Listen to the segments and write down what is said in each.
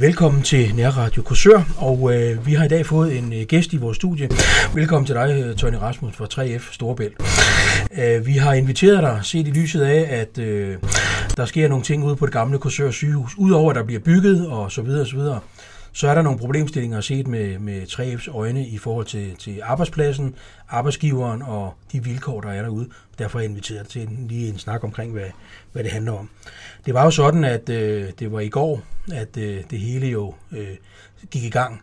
Velkommen til Nærradio Korsør, og øh, vi har i dag fået en øh, gæst i vores studie. Velkommen til dig, øh, Tony Rasmus fra 3F Storebælt. Øh, vi har inviteret dig, set i lyset af, at øh, der sker nogle ting ude på det gamle Korsør sygehus. Udover at der bliver bygget og så videre og så videre, så er der nogle problemstillinger set med, med 3F's øjne i forhold til, til arbejdspladsen, arbejdsgiveren og de vilkår, der er derude. Derfor er jeg inviteret til en, lige en snak omkring, hvad, hvad det handler om. Det var jo sådan, at øh, det var i går, at øh, det hele jo øh, gik i gang.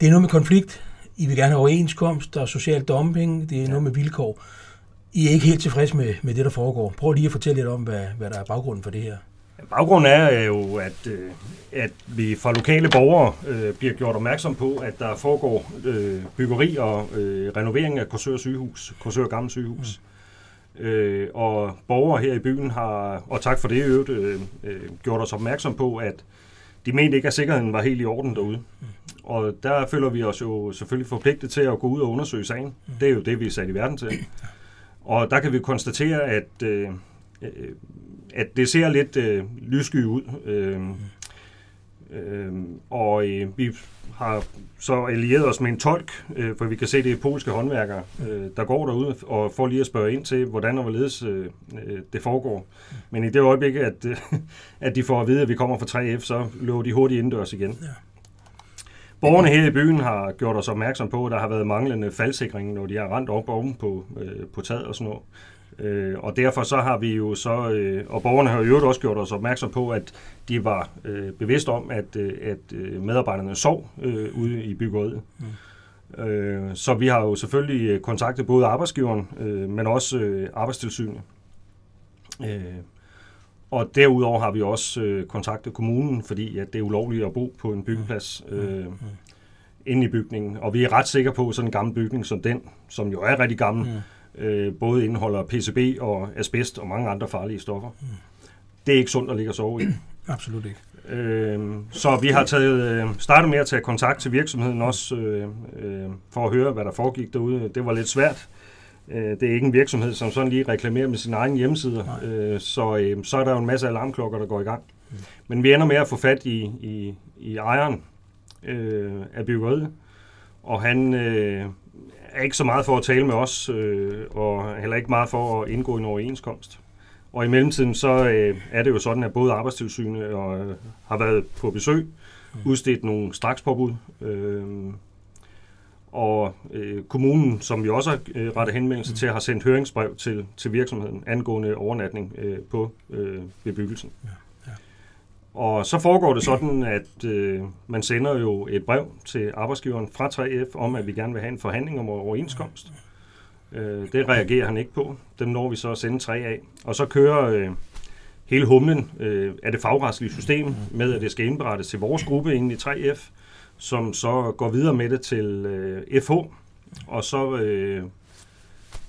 Det er noget med konflikt. I vil gerne have overenskomst, er social dumping, det er ja. noget med vilkår. I er ikke helt tilfreds med, med det, der foregår. Prøv lige at fortælle lidt om, hvad, hvad der er baggrunden for det her. Baggrunden er jo, at, øh, at vi fra lokale borgere øh, bliver gjort opmærksom på, at der foregår øh, byggeri og øh, renovering af Korsør sygehus, Korsør Gamle sygehus. Mm. Øh, og borgere her i byen har, og tak for det øvrigt, øh, øh, gjort os opmærksom på, at de mente ikke, at sikkerheden var helt i orden derude. Mm. Og der føler vi os jo selvfølgelig forpligtet til at gå ud og undersøge sagen. Mm. Det er jo det, vi er sat i verden til. Og der kan vi konstatere, at øh, øh at det ser lidt øh, lyssky ud. Øh, øh, og øh, vi har så allieret os med en tolk, øh, for vi kan se, det er polske håndværkere, øh, der går derude og får lige at spørge ind til, hvordan og hvorledes øh, øh det foregår. Men i det øjeblik, at, øh, at de får at vide, at vi kommer fra 3F, så løber de hurtigt indendørs igen. Ja. Borgerne her i byen har gjort os opmærksom på, at der har været manglende faldsikring, når de har rendt op oven på, øh, på taget og sådan noget. Øh, og derfor så har vi jo så, øh, og borgerne har jo også gjort os opmærksom på, at de var øh, bevidst om, at, øh, at øh, medarbejderne sov øh, ude i byggeriet. Mm. Øh, så vi har jo selvfølgelig øh, kontaktet både arbejdsgiveren, men også arbejdstilsynet. Øh, og derudover har vi også kontaktet kommunen, fordi at det er ulovligt at bo på en byggeplads mm. øh, mm. inde i bygningen. Og vi er ret sikre på, at sådan en gammel bygning som den, som jo er rigtig gammel, mm øh, både indeholder PCB og asbest og mange andre farlige stoffer. Mm. Det er ikke sundt at ligge og sove i. Absolut ikke. Øh, så vi har taget, øh, startet med at tage kontakt til virksomheden også, øh, øh, for at høre, hvad der foregik derude. Det var lidt svært. Øh, det er ikke en virksomhed, som sådan lige reklamerer med sin egen hjemmeside, øh, så, øh, så er der jo en masse alarmklokker, der går i gang. Mm. Men vi ender med at få fat i, i, i ejeren øh, af byggeriet, og han øh, er ikke så meget for at tale med os, øh, og heller ikke meget for at indgå i en overenskomst. Og i mellemtiden så øh, er det jo sådan, at både Arbejdstilsynet og, øh, har været på besøg, mm. udstedt nogle strakspåbud, øh, og øh, kommunen, som vi også har øh, rettet henvendelse mm. til, har sendt høringsbrev til, til virksomheden angående overnatning øh, på øh, bebyggelsen. Ja. Og så foregår det sådan, at øh, man sender jo et brev til arbejdsgiveren fra 3F om, at vi gerne vil have en forhandling om overenskomst. Øh, det reagerer han ikke på. Dem når vi så at sende 3 af. Og så kører øh, hele humlen øh, af det fagretslige system med, at det skal indberettes til vores gruppe inden i 3F, som så går videre med det til øh, FH. Og så øh,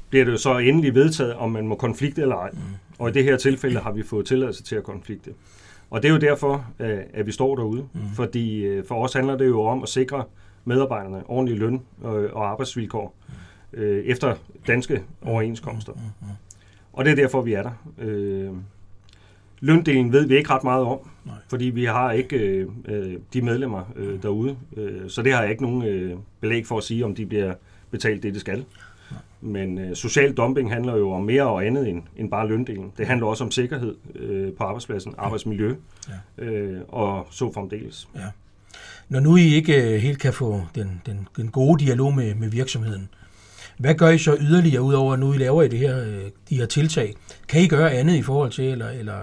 bliver det jo så endelig vedtaget, om man må konflikte eller ej. Og i det her tilfælde har vi fået tilladelse til at konflikte. Og det er jo derfor, øh, at vi står derude. Mm. Fordi øh, for os handler det jo om at sikre medarbejderne ordentlig løn og arbejdsvilkår mm. efter danske overenskomster. Mm. Mm. Og det er derfor, vi er der. Løndelen ved vi ikke ret meget om, Nej. fordi vi har ikke øh, de medlemmer øh, derude. Øh, så det har jeg ikke nogen øh, belæg for at sige, om de bliver betalt det, de skal. Men øh, social dumping handler jo om mere og andet end, end bare løndelen. Det handler også om sikkerhed øh, på arbejdspladsen, arbejdsmiljø ja. øh, og så fremdeles. Ja. Når nu I ikke øh, helt kan få den, den, den gode dialog med, med virksomheden, hvad gør I så yderligere, udover at nu I laver I det her, øh, de her tiltag? Kan I gøre andet i forhold til, eller, eller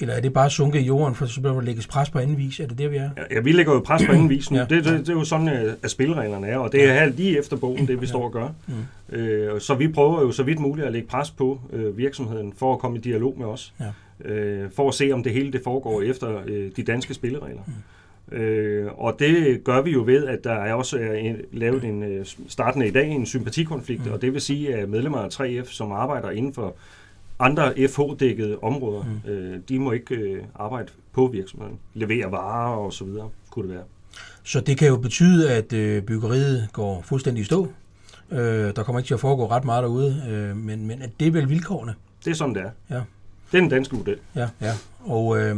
eller er det bare sunket i jorden, for så bliver der lægges pres på anden vis? Er det det, vi er? Ja, vi lægger jo pres på anden vis nu. ja. det, det, det er jo sådan, øh, at spilreglerne er, og det er lige efter bogen, det vi står og gør. Mm. Øh, så vi prøver jo så vidt muligt at lægge pres på øh, virksomheden for at komme i dialog med os. Ja. Øh, for at se, om det hele det foregår efter øh, de danske spilleregler. Mm. Øh, og det gør vi jo ved, at der er også er en, lavet en øh, startende i dag en sympatikonflikt, mm. og det vil sige, at medlemmer af 3F, som arbejder inden for andre FH-dækkede områder, mm. øh, de må ikke øh, arbejde på virksomheden. Levere varer og så videre, kunne det være. Så det kan jo betyde, at øh, byggeriet går fuldstændig i stå. Øh, der kommer ikke til at foregå ret meget derude, øh, men, men at det er vel vilkårene? Det er sådan, det er. Ja. Det er den danske model. Ja, ja. Og øh,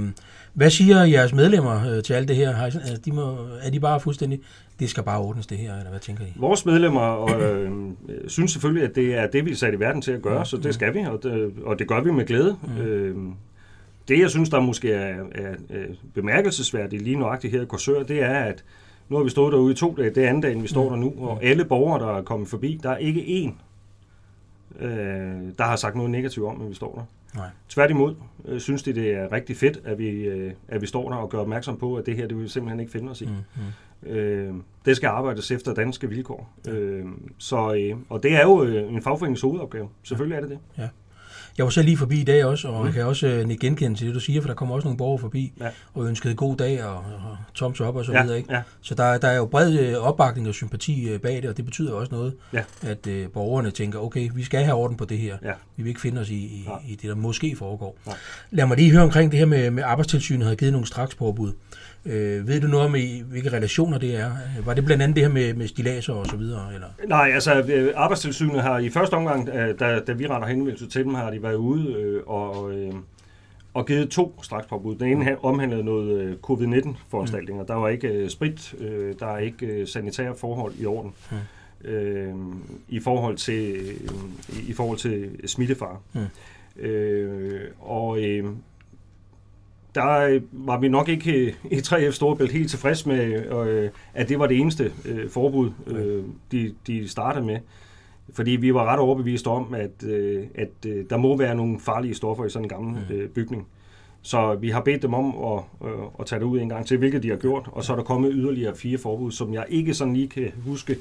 hvad siger jeres medlemmer øh, til alt det her? Har altså, de må, er de bare fuldstændig, det skal bare ordnes det her, eller hvad tænker I? Vores medlemmer øh, synes selvfølgelig, at det er det, vi er sat i verden til at gøre, så det skal vi, og det, og det gør vi med glæde. Mm. Øh, det, jeg synes, der måske er, er, er bemærkelsesværdigt lige nøjagtigt her i Korsør, det er, at nu har vi stået derude i to dage, det er anden dagen, vi står der nu, og alle borgere, der er kommet forbi, der er ikke én, øh, der har sagt noget negativt om, at vi står der. Nej. Tværtimod øh, synes de, det er rigtig fedt, at vi, øh, at vi står der og gør opmærksom på, at det her, det vil vi simpelthen ikke finde os i. Mm, mm. Øh, det skal arbejdes efter danske vilkår. Øh, så, øh, og det er jo øh, en fagforenings hovedopgave. Selvfølgelig er det det. Jeg var selv lige forbi i dag også, og jeg kan også øh, nikke genkende til det, du siger, for der kommer også nogle borgere forbi Ja. og ønskede god dag og, og toms op og så Ja, videre. Ikke? ja. Så der, der er jo bred øh, opbakning og sympati øh, bag det, og det betyder også noget, Ja. at øh, borgerne tænker, okay, vi skal have orden på det her. Ja. Vi vil ikke finde os i, i, Nej. i det, der måske foregår. Nej. Lad mig lige høre omkring det her med, med arbejdstilsynet havde givet nogle straks påbud. Øh, ved du noget om, i, hvilke relationer det er? Var det blandt andet det her med, med stilaser og så videre? Eller? Nej, altså øh, arbejdstilsynet har i første omgang, øh, da, da vi retter henvendelse til dem, har de været ude øh, og, øh, og givet to strakspåbud. Den ene ha- omhandlede noget øh, covid-19-foranstaltninger. Der var ikke øh, sprit, øh, der er ikke øh, sanitære forhold i orden. Øh, i forhold til øh, i, i forhold til smittefare. Mm. Øh, og øh, der øh, var vi nok ikke øh, i 3F Storebælt helt tilfreds med, øh, at det var det eneste forbud, de, de startede med. Fordi vi var ret overbevist om, at, at der må være nogle farlige stoffer i sådan en gammel bygning. Så vi har bedt dem om at, at tage det ud en gang til, hvilket de har gjort. Og så er der kommet yderligere fire forbud, som jeg ikke sådan lige kan huske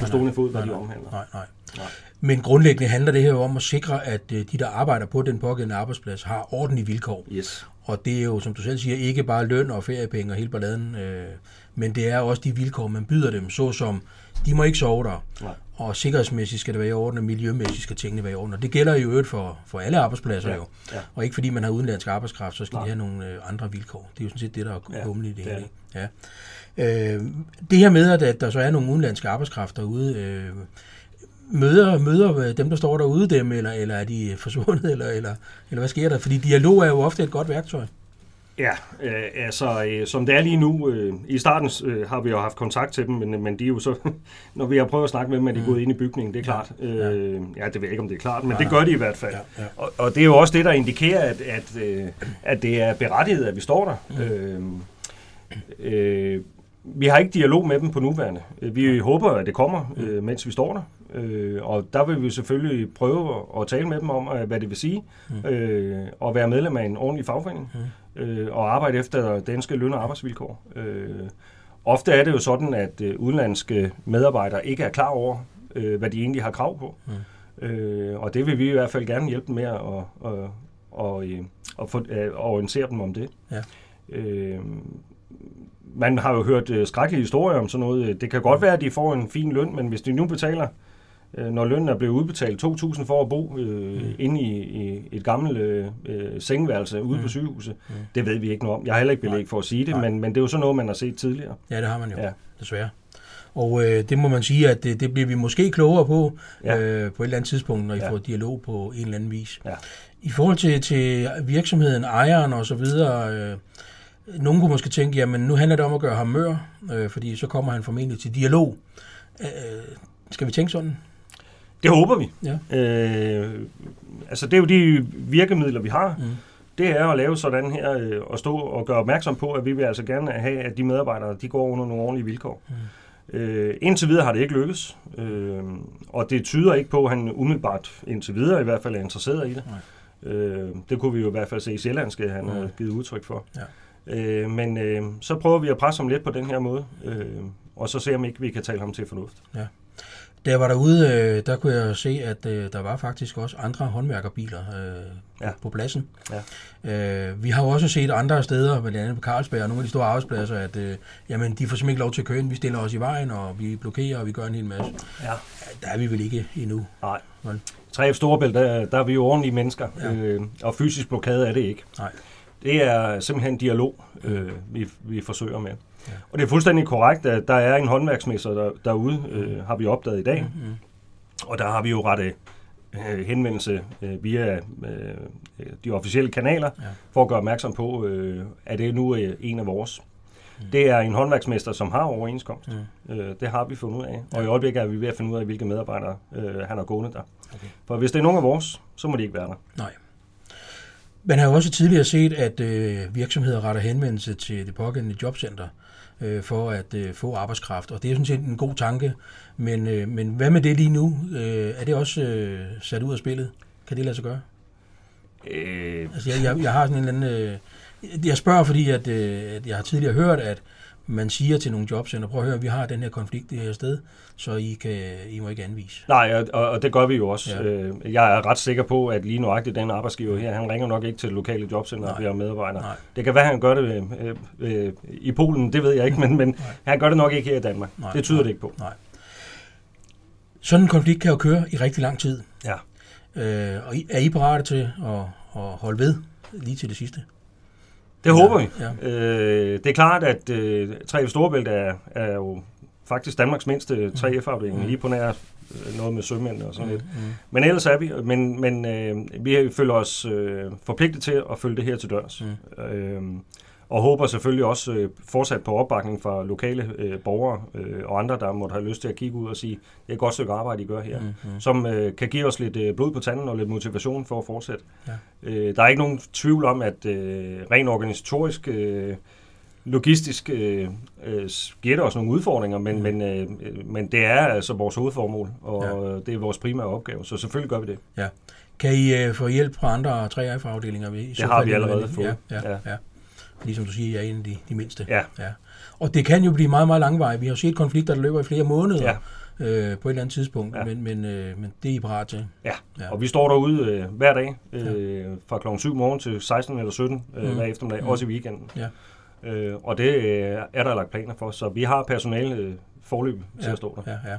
på stående fod, hvad de omhandler. Nej, nej. Nej. Men grundlæggende handler det her jo om at sikre, at øh, de, der arbejder på den pågældende arbejdsplads, har ordentlige vilkår. Yes. Og det er jo, som du selv siger, ikke bare løn og feriepenge og hele balladen, øh, men det er også de vilkår, man byder dem, såsom, de må ikke sove der, Nej. og sikkerhedsmæssigt skal det være i orden, og miljømæssigt skal tingene være i orden. Og det gælder jo øvrigt for, for alle arbejdspladser Ja, jo. ja. Og ikke fordi man har udenlandsk arbejdskraft, så skal Nej. de have nogle øh, andre vilkår. Det er jo sådan set det, der er Ja, humlen i det hele. Ja. Øh, det her med, at, at der så er nogle udenlandske arbejdskraft derude, øh, møder, møder dem, der står derude dem, eller, eller er de forsvundet, eller, eller, eller hvad sker der? Fordi dialog er jo ofte et godt værktøj. Ja, øh, altså øh, som det er lige nu, øh, i starten øh, har vi jo haft kontakt til dem, men, men de er jo så, når vi har prøvet at snakke med dem, er de gået ind i bygningen, det er klart. Ja. Øh, ja, det ved jeg ikke, om det er klart, men Nej, det gør de i hvert fald. Ja, ja. Og, og det er jo også det, der indikerer, at, at, øh, at det er berettiget, at vi står der. Øh, øh, vi har ikke dialog med dem på nuværende. Øh, Vi håber, at det kommer, øh, mens vi står der. Øh, og der vil vi selvfølgelig prøve at tale med dem om, øh, hvad det vil sige øh, at være medlem af en ordentlig fagforening øh, og arbejde efter danske løn- og arbejdsvilkår. Øh, ofte er det jo sådan, at øh, udenlandske medarbejdere ikke er klar over, øh, hvad de egentlig har krav på. Øh, og det vil vi i hvert fald gerne hjælpe dem med at, at, at, at, at, få, at orientere dem om det. Ja. Øh, man har jo hørt øh, skrækkelige historier om sådan noget. Det kan godt være, at de får en fin løn, men hvis de nu betaler, øh, når lønnen er blevet udbetalt, 2.000 for at bo øh, mm. inde i, i et gammelt øh, øh, sengeværelse ude mm. på sygehuset, mm. det ved vi ikke noget om. Jeg har heller ikke belæg for at sige det, Nej. men, men det er jo sådan noget, man har set tidligere. Ja, det har man jo, ja. Ja. desværre. Og øh, det må man sige, at det, det bliver vi måske klogere på Ja. øh, på et eller andet tidspunkt, når I Ja. får dialog på en eller anden vis. Ja. I forhold til, til virksomheden, ejeren og så videre, øh, nogen kunne måske tænke, jamen nu handler det om at gøre ham mør, øh, fordi så kommer han formentlig til dialog. Øh, skal vi tænke sådan? Det håber vi. Ja. Øh, altså det er jo de virkemidler, vi har. Mm. Det er at lave sådan her øh, og stå og gøre opmærksom på, at vi vil altså gerne have, at de medarbejdere de går under nogle ordentlige vilkår. Mm. Øh, indtil videre har det ikke lykkes, øh, og det tyder ikke på, at han umiddelbart indtil videre i hvert fald er interesseret i det. Øh, det kunne vi jo i hvert fald se i Sjællandske, han har givet udtryk for. Ja. Øh, men øh, så prøver vi at presse ham lidt på den her måde, øh, og så se om ikke vi kan tale ham til fornuft. Da jeg var derude, øh, der kunne jeg se, at øh, der var faktisk også andre håndværkerbiler øh, Ja. på pladsen. Ja. Øh, vi har jo også set andre steder, blandt andet på Carlsberg og nogle af de store arbejdspladser, at øh, jamen, de får simpelthen ikke lov til at køre ind. Vi stiller os i vejen, og vi blokerer, og vi gør en hel masse. Ja. Der er vi vel ikke endnu. Nej. Vel? 3F Storebælt, der, der er vi jo ordentlige mennesker, ja. øh, og fysisk blokade er det ikke. Nej. Det er simpelthen dialog, øh, vi, vi forsøger med. Ja. Ja. Og det er fuldstændig korrekt, at der er en håndværksmester der, derude, øh, har vi opdaget i dag. Mm. Og der har vi jo rettet øh, henvendelse øh, via øh, de officielle kanaler, ja. for at gøre opmærksom på, øh, at det nu er en af vores. Mm. Det er en håndværksmester, som har overenskomst. Mm. Øh, det har vi fundet ud af. Og i øjeblikket er vi ved at finde ud af, hvilke medarbejdere øh, han har gående der. Okay. For hvis det er nogen af vores, så må de ikke være der. Nej. Man har jo også tidligere set, at øh, virksomheder retter henvendelse til det pågældende jobcenter øh, for at øh, få arbejdskraft, og det er sådan set en god tanke. Men, øh, men hvad med det lige nu? Øh, er det også øh, sat ud af spillet? Kan det lade sig gøre? Øh... Altså, jeg, jeg, jeg har sådan en eller anden... Øh, jeg spørger, fordi at, øh, at jeg har tidligere hørt, at man siger til nogle jobcenter, prøv at høre, vi har den her konflikt det her sted, så I, kan, I må ikke anvise. Nej, og, og det gør vi jo også. Ja. Øh, jeg er ret sikker på, at lige nuagtigt den arbejdsgiver her, han ringer nok ikke til det lokale jobcenter og bliver medarbejder. Nej. Det kan være, han gør det øh, øh, i Polen, det ved jeg ikke, men, men han gør det nok ikke her i Danmark. Nej, det tyder nej, det ikke på. Nej. Sådan en konflikt kan jo køre i rigtig lang tid. Ja. Øh, og er I parate til at, at holde ved lige til det sidste? Det håber vi. Ja. Øh, det er klart, at øh, 3F Storebælt er, er jo faktisk Danmarks mindste 3F-afdeling, mm. lige på nær øh, noget med sømænd og sådan mm. lidt. Mm. Men ellers er vi, men, men øh, vi føler os øh, forpligtet til at følge det her til dørs. Mm. Øh, og håber selvfølgelig også øh, fortsat på opbakning fra lokale øh, borgere øh, og andre, der måtte have lyst til at kigge ud og sige, det er et godt stykke arbejde, I gør her, mm-hmm. som øh, kan give os lidt øh, blod på tanden og lidt motivation for at fortsætte. Ja. Øh, der er ikke nogen tvivl om, at øh, rent organisatorisk, øh, logistisk, øh, øh, giver det os nogle udfordringer, men, mm. men, øh, men det er altså vores hovedformål, og ja. det er vores primære opgave, så selvfølgelig gør vi det. Ja. Kan I øh, få hjælp fra andre 3F-afdelinger? Det har vi allerede fået. Ja, ja, ja. ja ligesom du siger, jeg er en af de, de mindste. Ja. ja. Og det kan jo blive meget, meget langvejt. Vi har set konflikter, der løber i flere måneder. Ja. Øh, på et eller andet tidspunkt, ja. men, men, øh, men det er I parat til. Ja. ja, og vi står derude øh, hver dag, øh, ja. fra klokken 7 morgen til 16 eller 17 øh, mm. hver eftermiddag, mm. også i weekenden. Ja. Øh, og det øh, er der lagt planer for, så vi har personale øh, forløb til ja. at stå der. Ja, ja.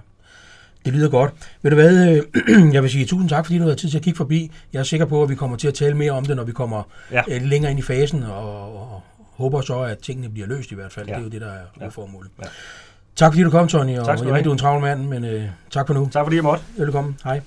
Det lyder godt. Ved du hvad, øh, jeg vil sige tusind tak, fordi du har tid til at kigge forbi. Jeg er sikker på, at vi kommer til at tale mere om det, når vi kommer ja. Øh, længere ind i fasen, og, og, håber så, at tingene bliver løst i hvert fald. Ja. Det er jo det, der er ja. formålet. Ja. Tak fordi du kom, Tony. Og tak jeg ved, du er en travl mand, men øh, tak for nu. Tak fordi jeg måtte. Velkommen. Hej.